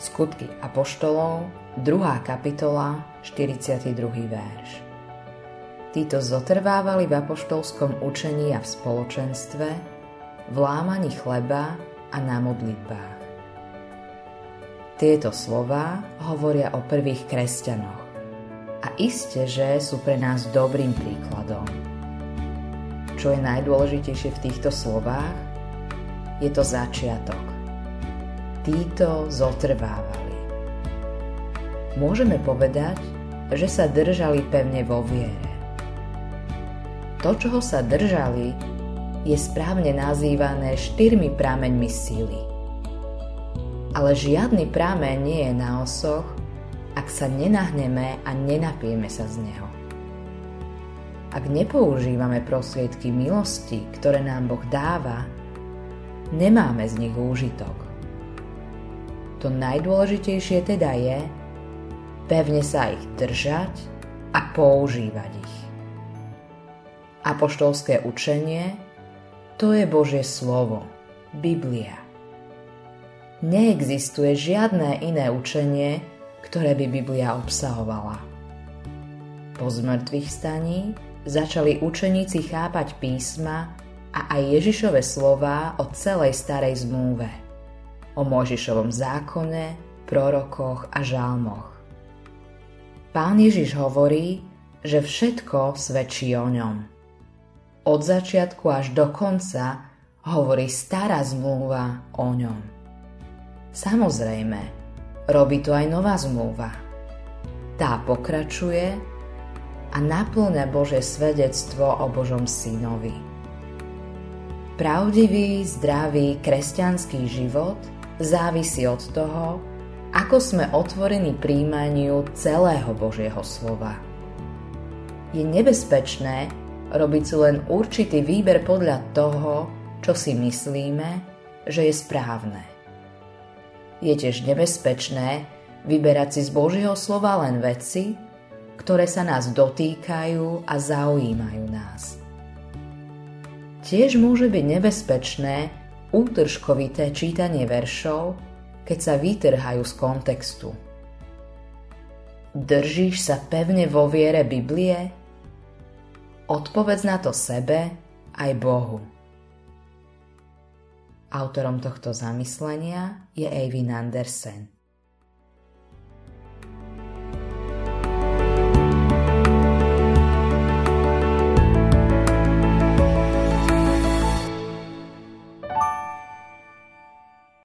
Skutky Apoštolov, 2. kapitola, 42. verš. Títo zotrvávali v apoštolskom učení a v spoločenstve, v lámaní chleba a na modlitbách. Tieto slova hovoria o prvých kresťanoch a iste, že sú pre nás dobrým príkladom. Čo je najdôležitejšie v týchto slovách? Je to začiatok títo zotrvávali. Môžeme povedať, že sa držali pevne vo viere. To, čoho sa držali, je správne nazývané štyrmi prameňmi sily. Ale žiadny prameň nie je na osoch, ak sa nenahneme a nenapijeme sa z neho. Ak nepoužívame prostriedky milosti, ktoré nám Boh dáva, nemáme z nich úžitok. To najdôležitejšie teda je pevne sa ich držať a používať ich. Apoštolské učenie to je Božie slovo, Biblia. Neexistuje žiadne iné učenie, ktoré by Biblia obsahovala. Po zmrtvých staní začali učeníci chápať písma a aj Ježišove slová o celej starej zmluve – o Mojžišovom zákone, prorokoch a žalmoch. Pán Ježiš hovorí, že všetko svedčí o ňom. Od začiatku až do konca hovorí stará zmluva o ňom. Samozrejme, robí to aj nová zmluva. Tá pokračuje a naplňa Bože svedectvo o Božom synovi. Pravdivý, zdravý kresťanský život – závisí od toho, ako sme otvorení príjmaniu celého Božieho slova. Je nebezpečné robiť si len určitý výber podľa toho, čo si myslíme, že je správne. Je tiež nebezpečné vyberať si z Božieho slova len veci, ktoré sa nás dotýkajú a zaujímajú nás. Tiež môže byť nebezpečné útržkovité čítanie veršov, keď sa vytrhajú z kontextu. Držíš sa pevne vo viere Biblie? Odpovedz na to sebe aj Bohu. Autorom tohto zamyslenia je Eivin Andersen.